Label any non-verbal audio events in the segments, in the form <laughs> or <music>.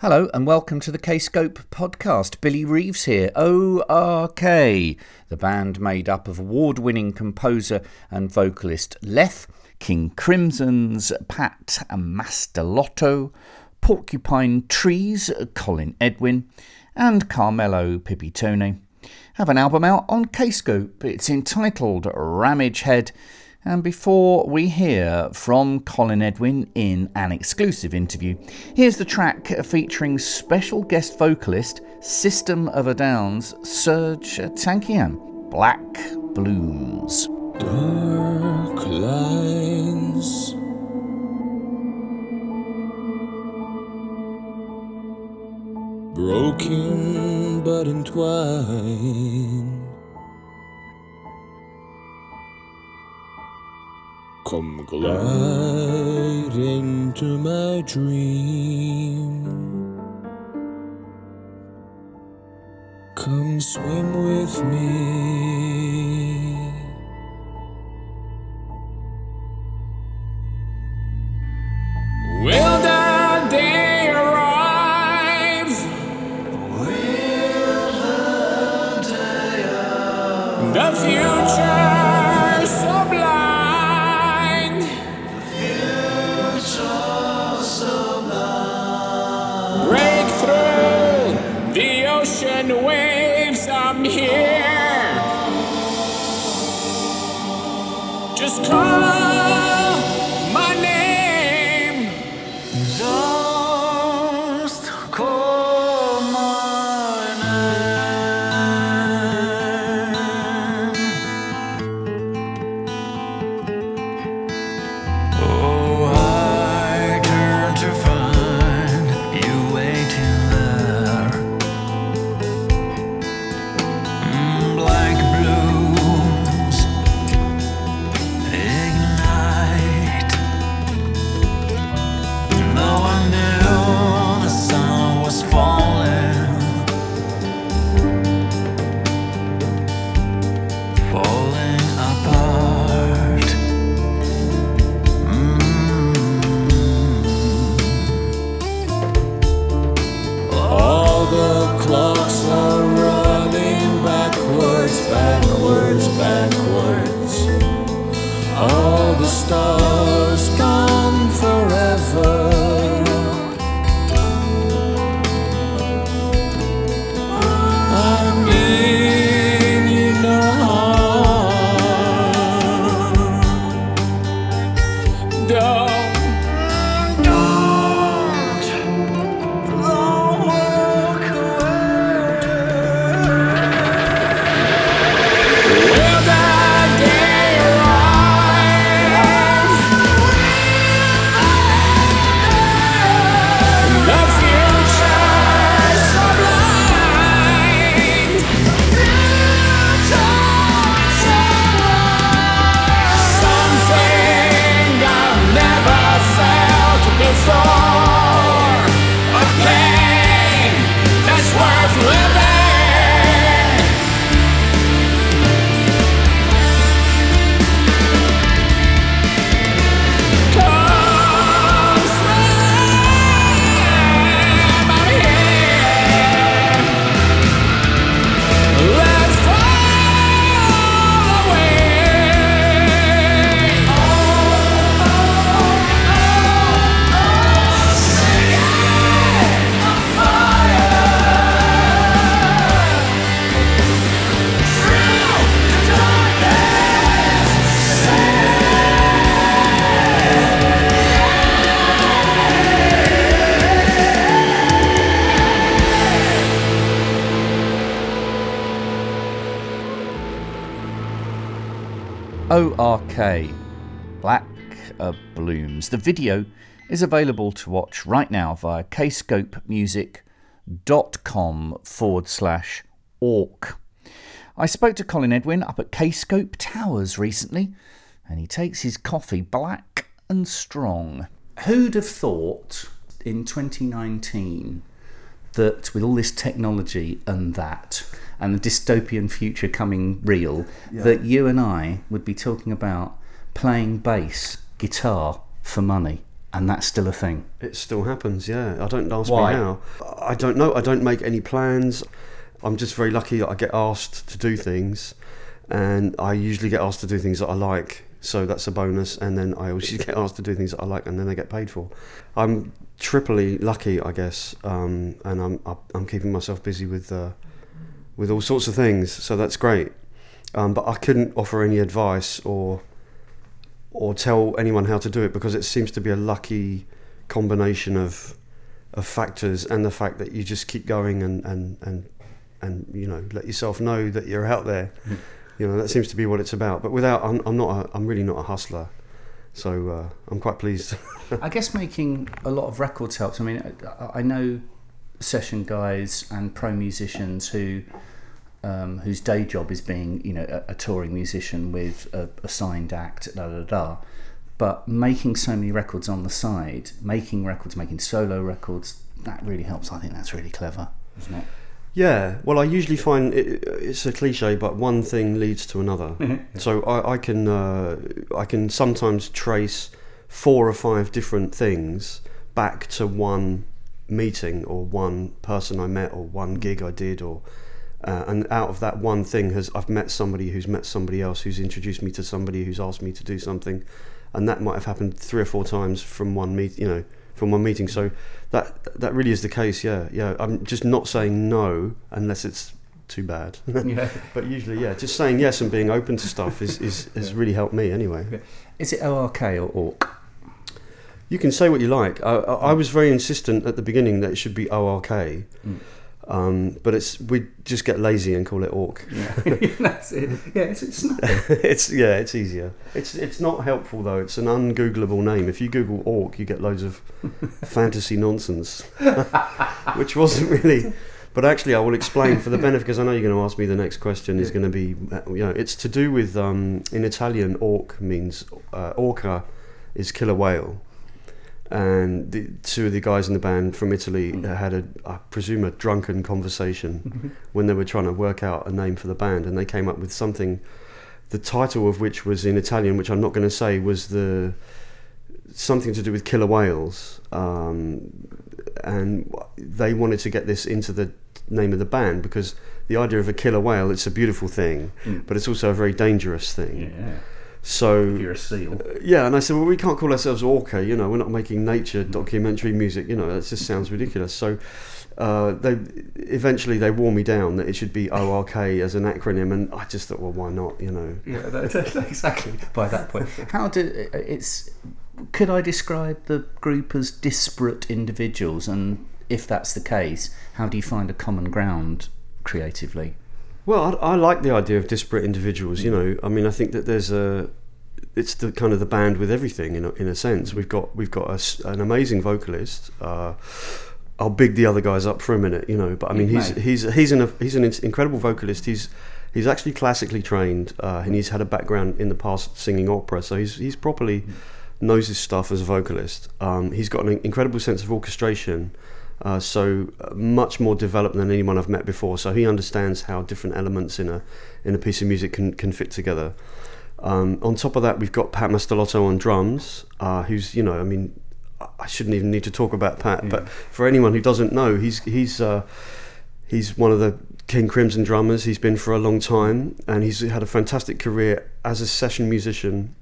Hello and welcome to the Kscope podcast. Billy Reeves here, ORK, the band made up of award winning composer and vocalist Lef, King Crimson's Pat Mastelotto, Porcupine Trees, Colin Edwin, and Carmelo Pipitone have an album out on Kscope. It's entitled Ramagehead and before we hear from Colin Edwin in an exclusive interview, here's the track featuring special guest vocalist System of a Down's Serj Tankian, Black Blooms. Dark lines. Broken but entwined. Come glide into my dream. Come swim with me. Just Blooms. The video is available to watch right now via kscopemusic.com forward slash ork. I spoke to Colin Edwin up at Kscope Towers recently, and he takes his coffee black and strong. Who'd have thought in 2019 that with all this technology and that, and the dystopian future coming real, that you and I would be talking about playing bass guitar for money? and that's still a thing. It still happens, yeah. I don't ask Why? me how. I don't know. I don't make any plans. I'm just very lucky that I get asked to do things, and I usually get asked to do things that I like. So that's a bonus. And then I always <laughs> get asked to do things that I like, and then I get paid for. I'm triply lucky, I guess, um, and I'm I'm keeping myself busy with uh, with all sorts of things. So that's great. Um, but I couldn't offer any advice or or tell anyone how to do it because it seems to be a lucky combination of of factors and the fact that you just keep going and and and and you know let yourself know that you're out there. You know that seems to be what it's about. But without i'm, I'm not a, i'm really not a hustler. So uh, i'm quite pleased. <laughs> I guess making a lot of records helps. I mean, I, I know session guys and pro musicians who um, whose day job is being, you know, a, a touring musician with a, a signed act, da da da. But making so many records on the side, making records, making solo records, that really helps. I think that's really clever, isn't it? Yeah, well, I usually find it, it's a cliche, but one thing leads to another. <laughs> So I, I can uh, I can sometimes trace four or five different things back to one meeting or one person I met or one gig I did or uh, and out of that one thing has I've met somebody who's met somebody else who's introduced me to somebody who's asked me to do something, and that might have happened three or four times from one meet you know from one meeting. So that that really is the case. Yeah, yeah. I'm just not saying no unless it's too bad. <laughs> Yeah. but usually, yeah, just saying yes and being open to stuff is, is <laughs> has really helped me anyway. Is it ORK or ORC? You can say what you like. I, I, I was very insistent at the beginning that it should be ORK. Um, but it's we just get lazy and call it orc. <laughs> that's it. Yeah, it's, it's <laughs> it's yeah, it's easier. It's it's not helpful though. It's an ungoogleable name. If you Google orc, you get loads of <laughs> fantasy nonsense, which wasn't really. But actually, I will explain for the benefit because I know you're going to ask me the next question is going to be uh, you know it's to do with um, in Italian orc means uh, orca is killer whale. And the, two of the guys in the band from Italy mm-hmm. had a, I presume, a drunken conversation mm-hmm. when they were trying to work out a name for the band, and they came up with something. The title of which was in Italian, which I'm not going to say, was the something to do with killer whales, um, and they wanted to get this into the name of the band because the idea of a killer whale it's a beautiful thing, mm. but it's also a very dangerous thing. Yeah. So You're a seal. Uh, yeah, and I said, well, we can't call ourselves Orca, you know, we're not making nature mm. documentary music, you know, that just sounds ridiculous. So uh, they eventually they wore me down that it should be ORK as an acronym, and I just thought, well, why not, you know? Yeah, that, <laughs> exactly. By that point, how do uh, uh, it's? Could I describe the group as disparate individuals, and if that's the case, how do you find a common ground creatively? Well, I, I like the idea of disparate individuals. You know, I mean, I think that there's a, it's the kind of the band with everything in a, in a sense. We've got we've got a an amazing vocalist. Uh, I'll big the other guys up for a minute, you know. But I mean, he's he's he's an he's an incredible vocalist. He's he's actually classically trained, uh, and he's had a background in the past singing opera, so he's he's properly knows his stuff as a vocalist. Um, he's got an incredible sense of orchestration. Uh, so uh, much more developed than anyone I've met before. So he understands how different elements in a in a piece of music can, can fit together. Um, on top of that, we've got Pat Mastelotto on drums, uh, who's you know, I mean, I- I shouldn't even need to talk about Pat, but for anyone who doesn't know, he's he's uh, he's one of the King Crimson drummers. He's been for a long time, and he's had a fantastic career as a session musician,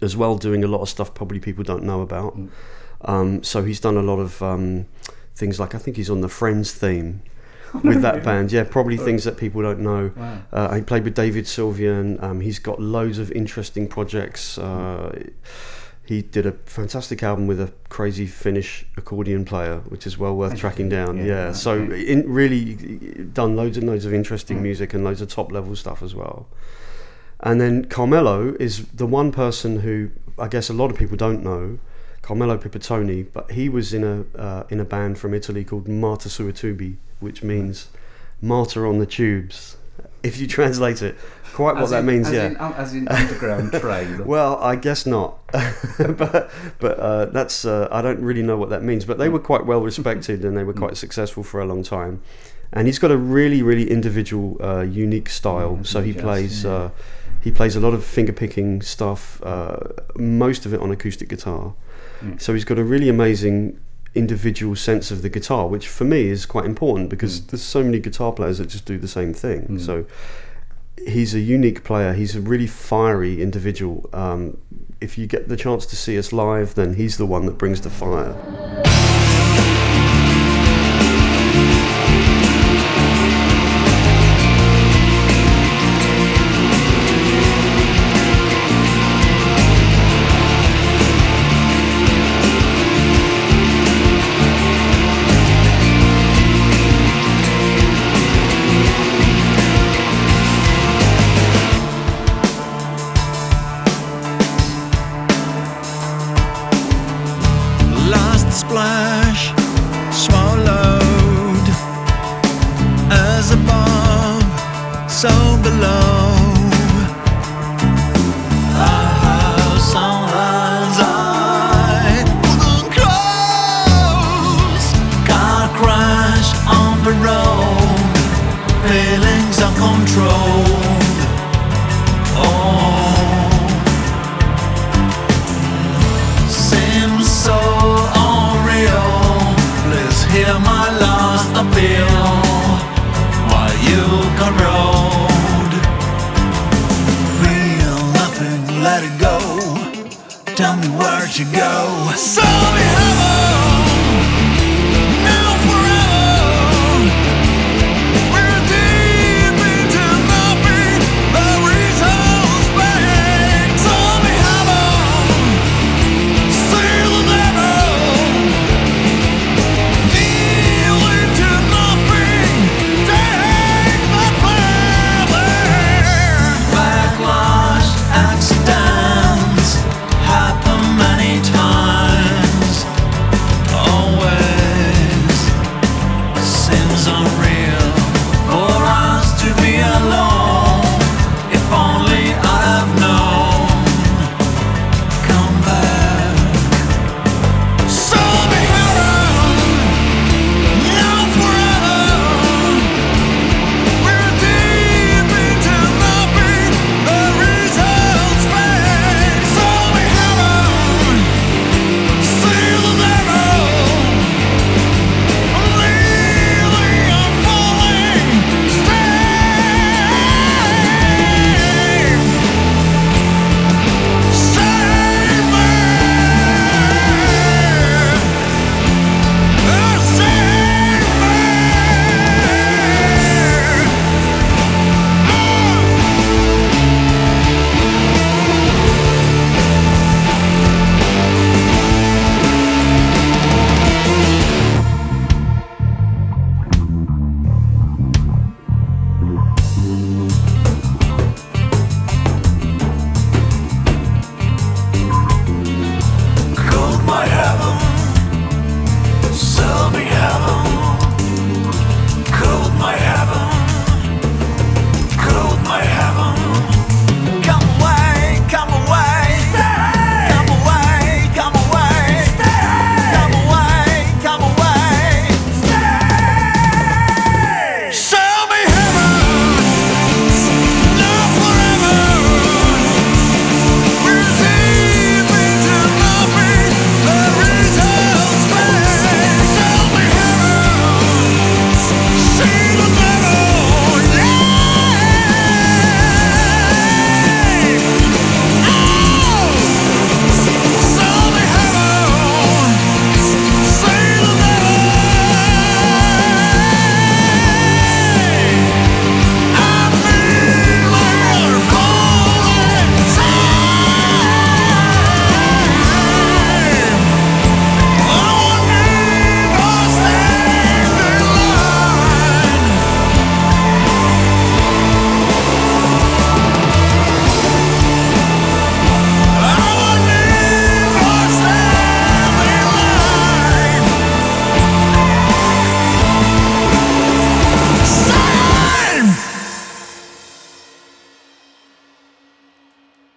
as well, doing a lot of stuff probably people don't know about. Um, so he's done a lot of um, things like I think he's on the Friends theme <laughs> with that band. Yeah, probably things that people don't know. Wow. Uh, he played with David Sylvian. Um, he's got loads of interesting projects. Uh, he did a fantastic album with a crazy Finnish accordion player, which is well worth tracking down. Yeah, Yeah, right, so in, really done loads and loads of interesting music and loads of top level stuff as well. And then Carmelo is the one person who I guess a lot of people don't know, Carmelo Pipitone, but he was in a uh, in a band from Italy called Marta sui Tubi, which means martyr on the tubes. If you translate it, quite what that means, as yeah. In, as in underground <laughs> train. well, I guess not, <laughs> but but uh, that's uh, I don't really know what that means. But they were quite well respected and they were quite successful for a long time. And he's got a really really individual, uh, unique style. Yeah, so he plays. Yeah. Uh, he plays a lot of finger picking stuff, uh, most of it on acoustic guitar. Mm. So he's got a really amazing individual sense of the guitar, which for me is quite important because mm. there's so many guitar players that just do the same thing. Mm. So he's a unique player. He's a really fiery individual. Um, if you get the chance to see us live, then he's the one that brings the fire. feelings uncontrolled. Oh, seems so unreal. Please hear my last appeal while you corrode. Feel nothing, let it go. Tell me where'd you go.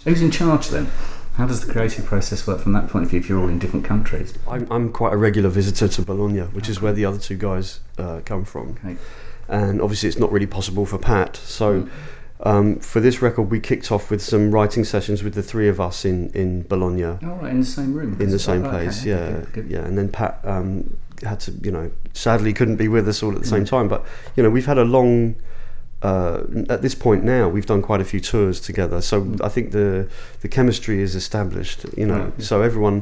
Who's in charge then? How does the creative process work from that point of view if you're all in different countries? I'm, I'm quite a regular visitor to Bologna, which is where the other two guys uh, come from. Okay. And obviously, it's not really possible for Pat. So, um, for this record, we kicked off with some writing sessions with the three of us in, in Bologna. Oh, right, in the same room. In the same place, okay. yeah. Good, good. Yeah, and then Pat um, had to, you know, sadly couldn't be with us all at the same time. But, you know, we've had a long uh, at this point now, we've done quite a few tours together, so I think the the chemistry is established. You know, Mm. Right, so everyone,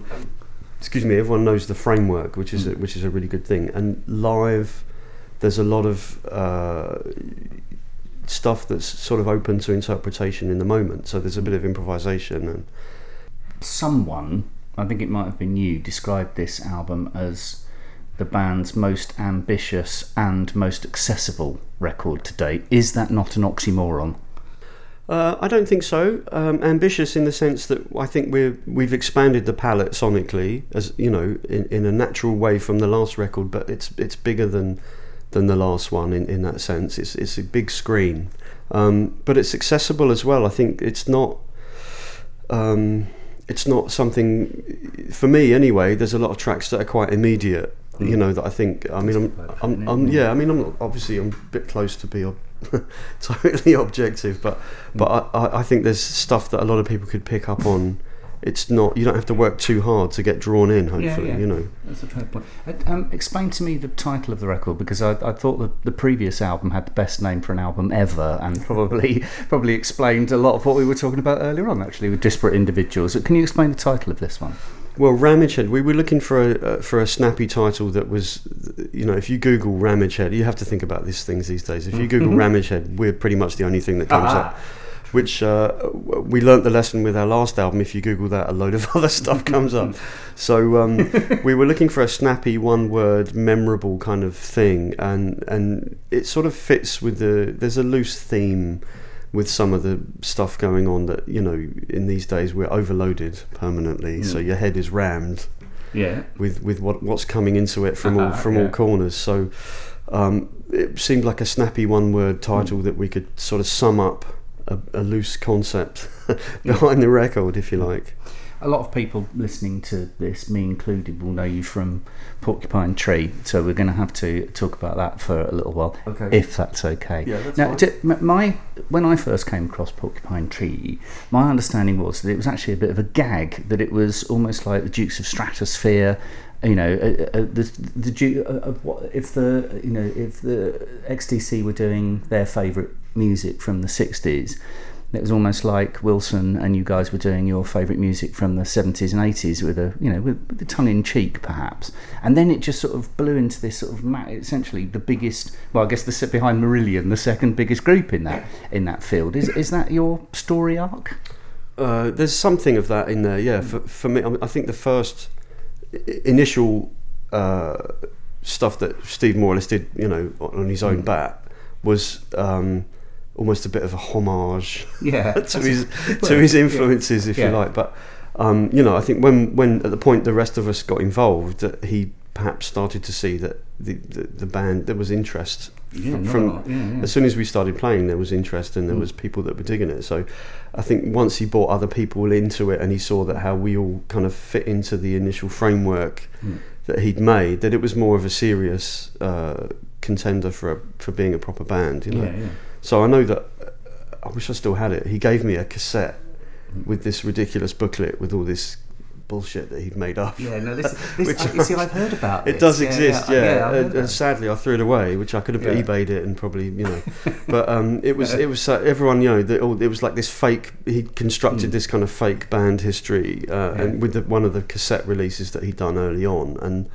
excuse me, everyone knows the framework, which is a, Mm. which is a really good thing. And live, there's a lot of uh, stuff that's sort of open to interpretation in the moment. So there's a bit of improvisation and Someone, I think it might have been you, described this album as the band's most ambitious and most accessible record to date. Is that not an oxymoron? Uh, I don't think so. Um, ambitious in the sense that I think we're we've expanded the palette sonically, as you know, in, in a natural way from the last record. But it's it's bigger than than the last one in, in that sense. It's it's a big screen, um, but it's accessible as well. I think it's not. Um, it's not something for me anyway. There's a lot of tracks that are quite immediate. You know that I think. I mean, I'm, I'm, I'm yeah. I mean, I'm not, obviously I'm a bit close to be ob- <laughs> totally objective, but but I, I think there's stuff that a lot of people could pick up on. It's not. You don't have to work too hard to get drawn in. Hopefully, yeah. you know. That's a fair point. Uh, Um, explain to me the title of the record because I, I thought the, the previous album had the best name for an album ever, and <laughs> probably probably explained a lot of what we were talking about earlier on. Actually, with disparate individuals. Can you explain the title of this one? Well, Ramagehead. We were looking for a uh, for a snappy title that was, you know, if you Google Ramagehead, you have to think about these things these days. If you Google <laughs> Ramagehead, we're pretty much the only thing that comes up. Which uh, we learnt the lesson with our last album. If you Google that, a load of <laughs> other stuff comes up. So um, <laughs> we were looking for a snappy, one-word, memorable kind of thing, and and it sort of fits with the. There's a loose theme with some of the stuff going on that you know in these days we're overloaded permanently, so your head is rammed Yeah. with with what what's coming into it from all from all corners. So um, it seemed like a snappy one word title that we could sort of sum up a, a loose concept <laughs> behind the record, if you like. A lot of people listening to this, me included, will know you from Porcupine Tree. So we're going to have to talk about that for a little while, Okay. if that's okay. Yeah, that's now, m- my when I first came across Porcupine Tree, my understanding was that it was actually a bit of a gag. That it was almost like the Dukes of Stratosphear. You know, uh, uh, the the Duke. Uh, what if the you know if the XTC were doing their favourite music from the '60s. It was almost like Wilson and you guys were doing your favourite music from the 70s and 80s with a, you know, with, a tongue in cheek perhaps. And then it just sort of blew into this sort of ma- essentially the biggest, well, I guess the set behind Marillion, the second biggest group in that in that field. Is is that your story arc? Uh, there's something of that in there, yeah. For, for me, I, mean, I think the first initial uh, stuff that Steve Morales did, you know, on his own bat, was um, almost a bit of a homage Yeah, <laughs> to his to his influences, if Yeah. you like. But um, you know, I think when when at the point the rest of us got involved, that he perhaps started to see that the the, the band there was interest Yeah, from, yeah, yeah. as soon as we started playing, there was interest Mm. and there was people that were digging it. So I think once he brought other people into it and he saw that how we all kind of fit into the initial framework Mm. that he'd made, that it was more of a serious uh, contender for a, for being a proper band. You know. Yeah, yeah. So I know that uh, I wish I still had it. He gave me a cassette Mm. with this ridiculous booklet with all this bullshit that he'd made up. Yeah, no, this, this <laughs> Which I, you see, I've heard about <laughs> It this. does Yeah, exist, yeah, yeah. I've and, and sadly, I threw it away, which I could have Yeah. eBayed it and probably, you know. <laughs> but um, it was, it was uh, everyone, you know, the, all, it was like this fake. He constructed this kind of fake band history, uh, and with the, one of the cassette releases that he'd done early on, and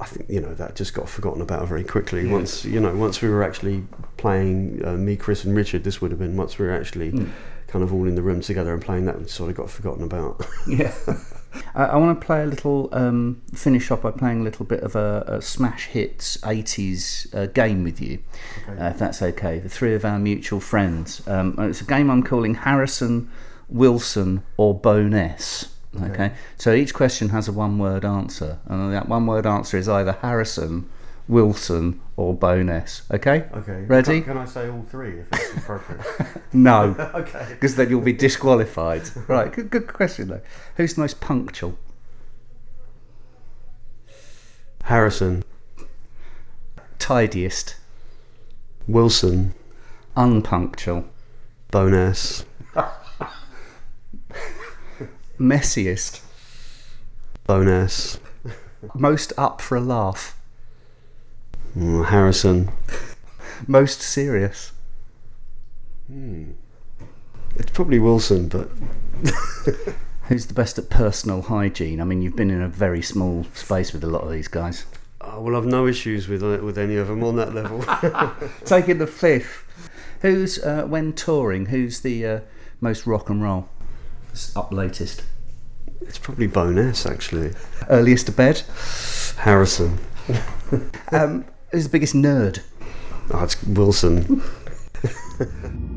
I think you know that just got forgotten about very quickly. Yeah. Once you know, once we were actually playing uh, me, Chris, and Richard, this would have been once we were actually Mm. kind of all in the room together and playing that, and sort of got forgotten about. <laughs> <laughs> Yeah. I, I want to play a little, um, finish off by playing a little bit of a, a smash hits 80s uh, game with you, uh, if that's okay. The three of our mutual friends. Um, it's a game I'm calling Harrison, Wilson, or Bowness. Okay. So each question has a one word answer, and that one word answer is either Harrison, Wilson, or Bowness. Okay? Okay, Ready? Can, can I say all three if it's appropriate? <laughs> No. <laughs> okay. <laughs> Because then you'll be disqualified. right, good, good question though. Who's the most punctual? Harrison, Tidiest? Wilson, Unpunctual? Bowness. Messiest. Bowness. Most up for a laugh. Mm, Harrison. Most serious. Hmm. It's probably Wilson, but <laughs> Who's the best at personal hygiene? I mean, you've been in a very small space with a lot of these guys. oh, well, I've no issues with uh, with any of them on that level. <laughs> Taking the fifth. Who's, uh, when touring, who's the uh, most rock and roll? It's up latest. it's probably Bowness, actually. Earliest to bed? Harrison. <laughs> Um, who's the biggest nerd? Oh, it's Wilson. <laughs>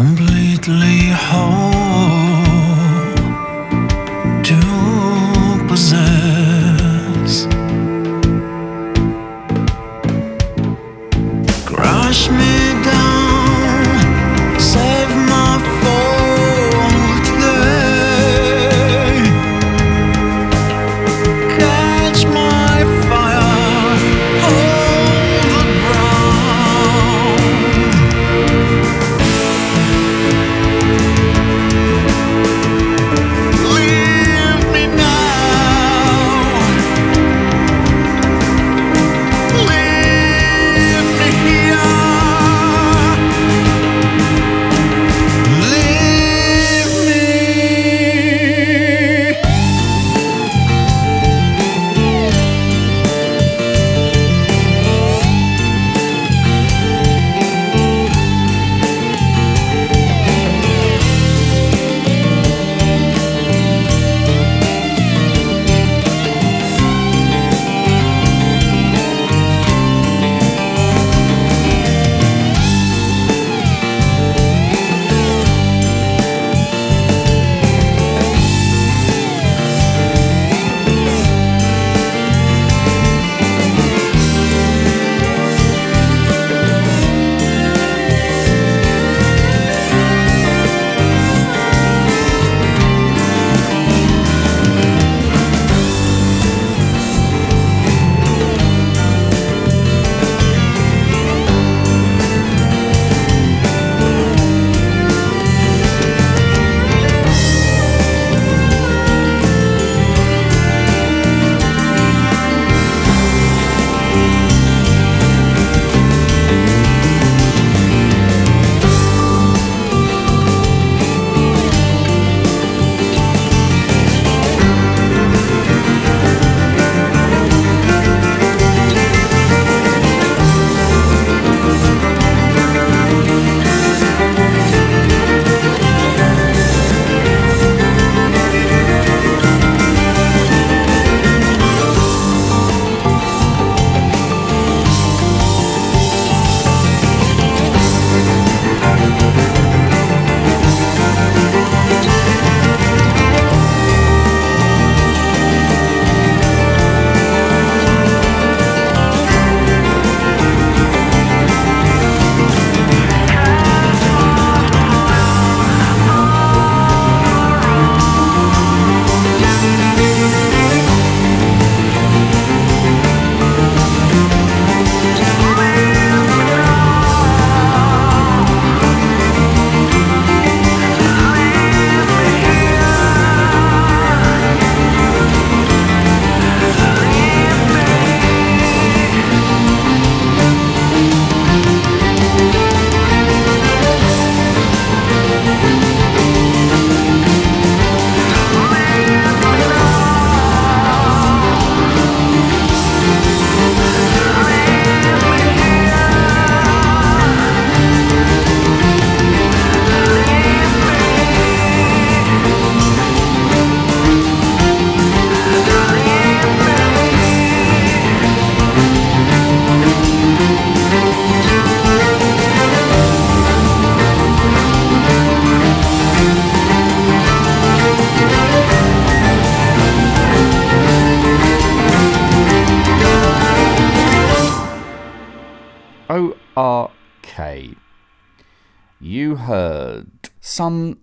Completely whole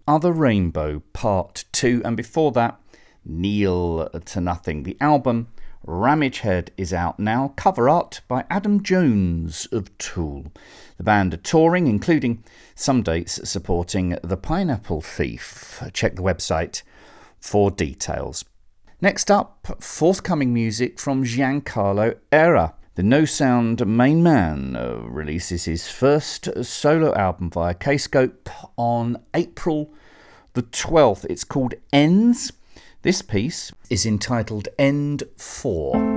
Other Rainbow Part 2, and before that, Kneel to Nothing. The album Ramagehead is out now, cover art by Adam Jones of Tool. The band are touring, including some dates supporting The Pineapple Thief. Check the website for details. Next up, forthcoming music from Giancarlo Erra. The Nosound main man uh, releases his first solo album via Kscope on April the 12th. It's called Ends. This piece is entitled End 4.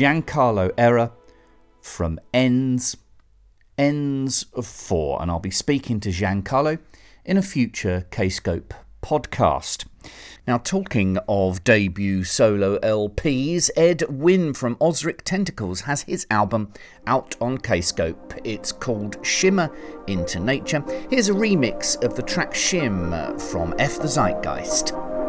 Giancarlo Erra from Ends, Ends of Four, and I'll be speaking to Giancarlo in a future Kscope podcast. Now, talking of debut solo LPs, Ed Wynne from Ozric Tentacles has his album out on Kscope. It's called Shimmer into Nature. Here's a remix of the track Shim from F the Zeitgeist.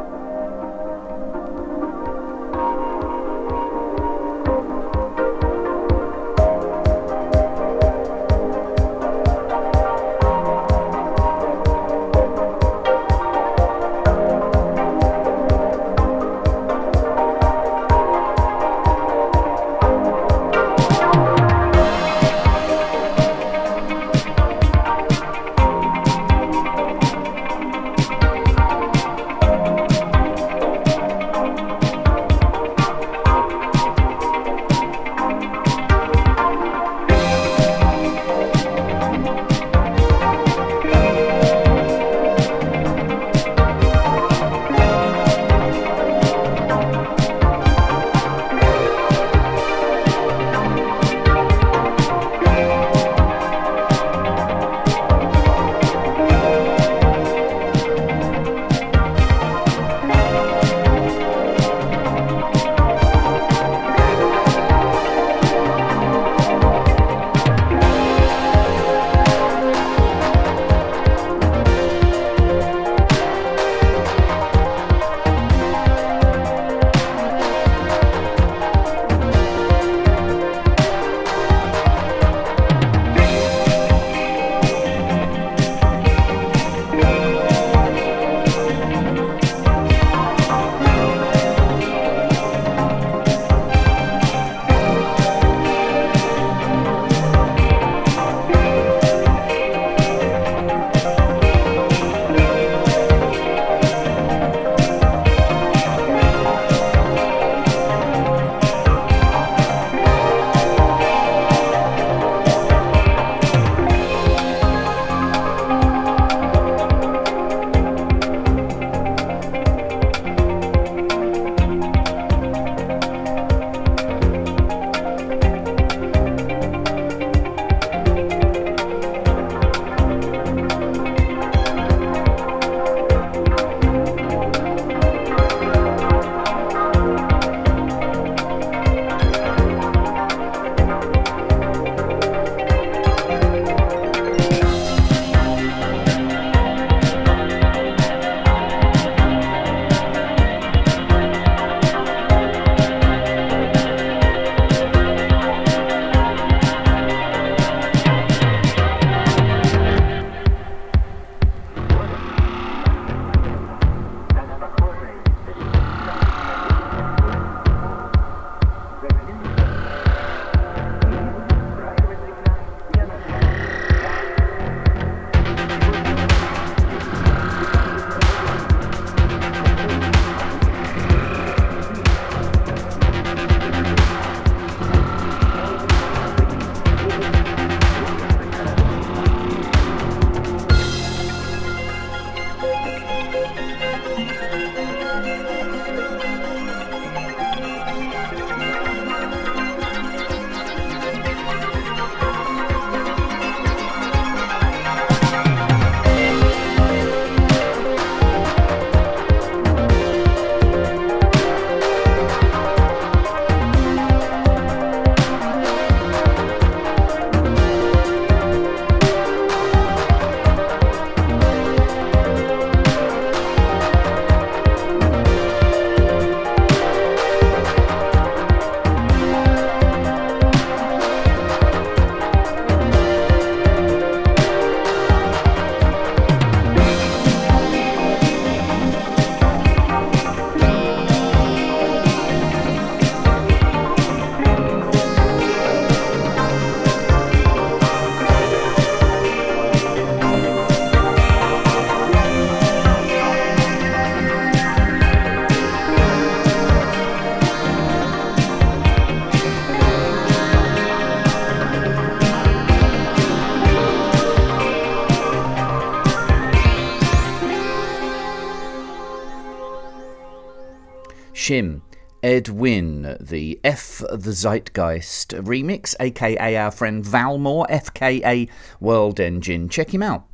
Shim Ed Wynne, the F the Zeitgeist remix, aka our friend Valmore, FKA World Engine. Check him out.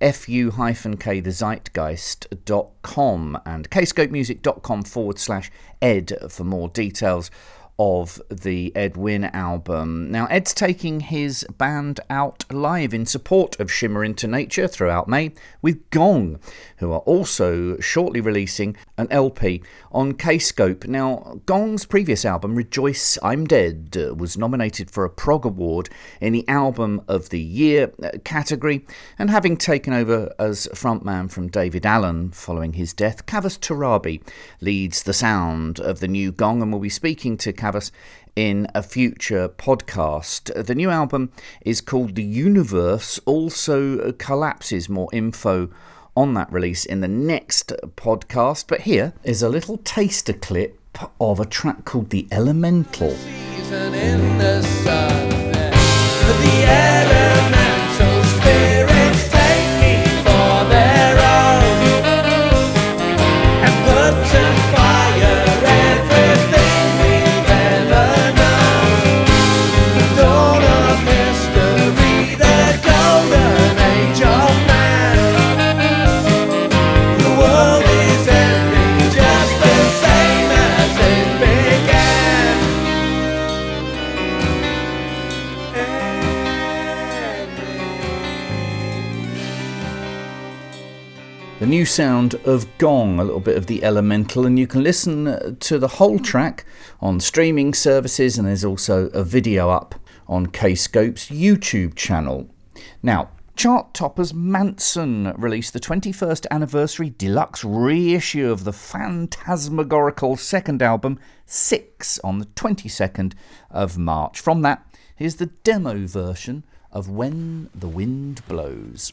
fu-k the zeitgeist.com and kscopemusic.com forward slash ed for more details of the Ed Wynne album. Now, Ed's taking his band out live in support of Shimmer into Nature throughout May with Gong, who are also shortly releasing an LP on Kscope. Now, Gong's previous album, Rejoice I'm Dead, was nominated for a Prog Award in the Album of the Year category, and having taken over as frontman from Daevid Allen following his death, Kavus Torabi leads the sound of the new Gong and will be speaking to Kavus in a future podcast. The new album is called The Universe, also uh, collapses. More info on that release in the next podcast. But here is a little taster clip of a track called. The elemental of Gong, a little bit of the Elemental, and you can listen to the whole track on streaming services, and there's also a video up on Kscope's YouTube channel. Now, chart toppers Mansun released the 21st anniversary deluxe reissue of the phantasmagorical second album, Six, on the 22nd of March. From that, here's the demo version of When the Wind Blows.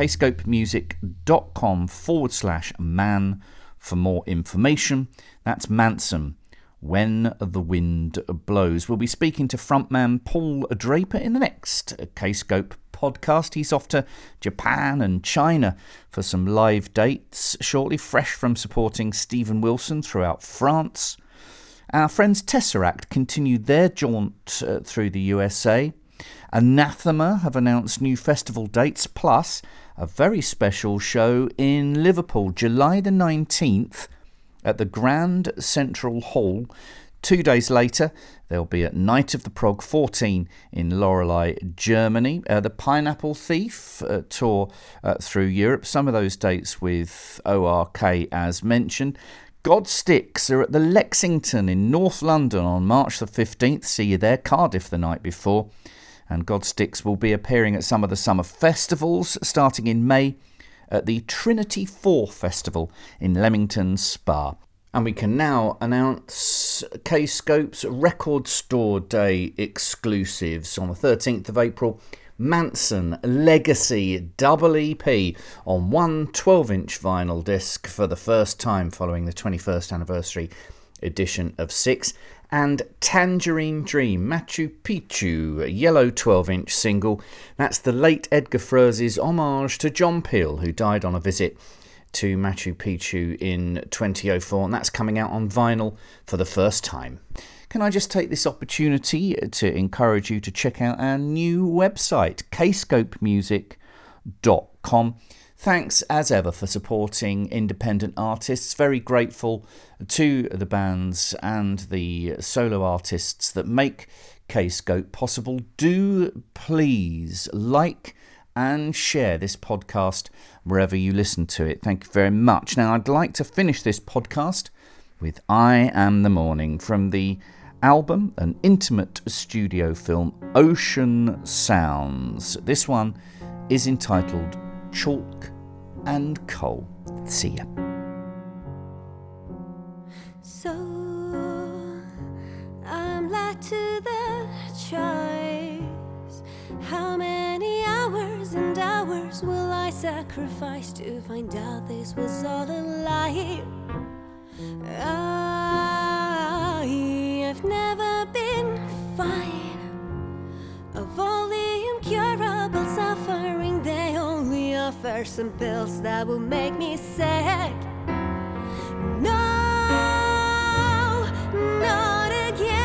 kscopemusic.com forward slash man for more information. That's Mansun. When the Wind Blows. We'll be speaking to frontman Paul Draper in the next Kscope podcast. He's off to Japan and China for some live dates shortly, fresh from supporting Steven Wilson throughout France. Our friends Tesseract continued their jaunt uh, through the USA. Anathema have announced new festival dates, plus a very special show in Liverpool, July the 19th at the Grand Central Hall. Two days later, they'll be at Night of the Prog 14 in Loreley, Germany. Uh, the Pineapple Thief uh, tour uh, through Europe. Some of those dates with ORK as mentioned. Godsticks are at the Lexington in North London on March the 15th. See you there. Cardiff the night before. And Godsticks will be appearing at some of the summer festivals starting in May at the Trinity 4 Festival in Leamington Spa. And we can now announce Kscope's Record Store Day exclusives on the 13th of April. Mansun Legacy Double EP on one 12 inch vinyl disc for the first time following the 21st anniversary edition of 6 and Tangerine Dream, Machu Picchu, a yellow 12 inch single. That's the late Edgar Froese's homage to John Peel, who died on a visit to Machu Picchu in 2004, and that's coming out on vinyl for the first time. Can I just take this opportunity uh, to encourage you to check out our new website, kscopemusic.com? Thanks as ever for supporting independent artists. Very grateful to the bands and the solo artists that make Kscope possible. Do please like and share this podcast wherever you listen to it. Thank you very much. Now, I'd like to finish this podcast with iamthemorning from the album, an intimate studio film, Ocean Sounds. This one is entitled Chalk and Coal. See ya. So I'm led to the choice. How many hours and hours will I sacrifice to find out this was all a lie? I have never been fine. Of all the incurable suffering, offer some pills that will make me sick. No, not again.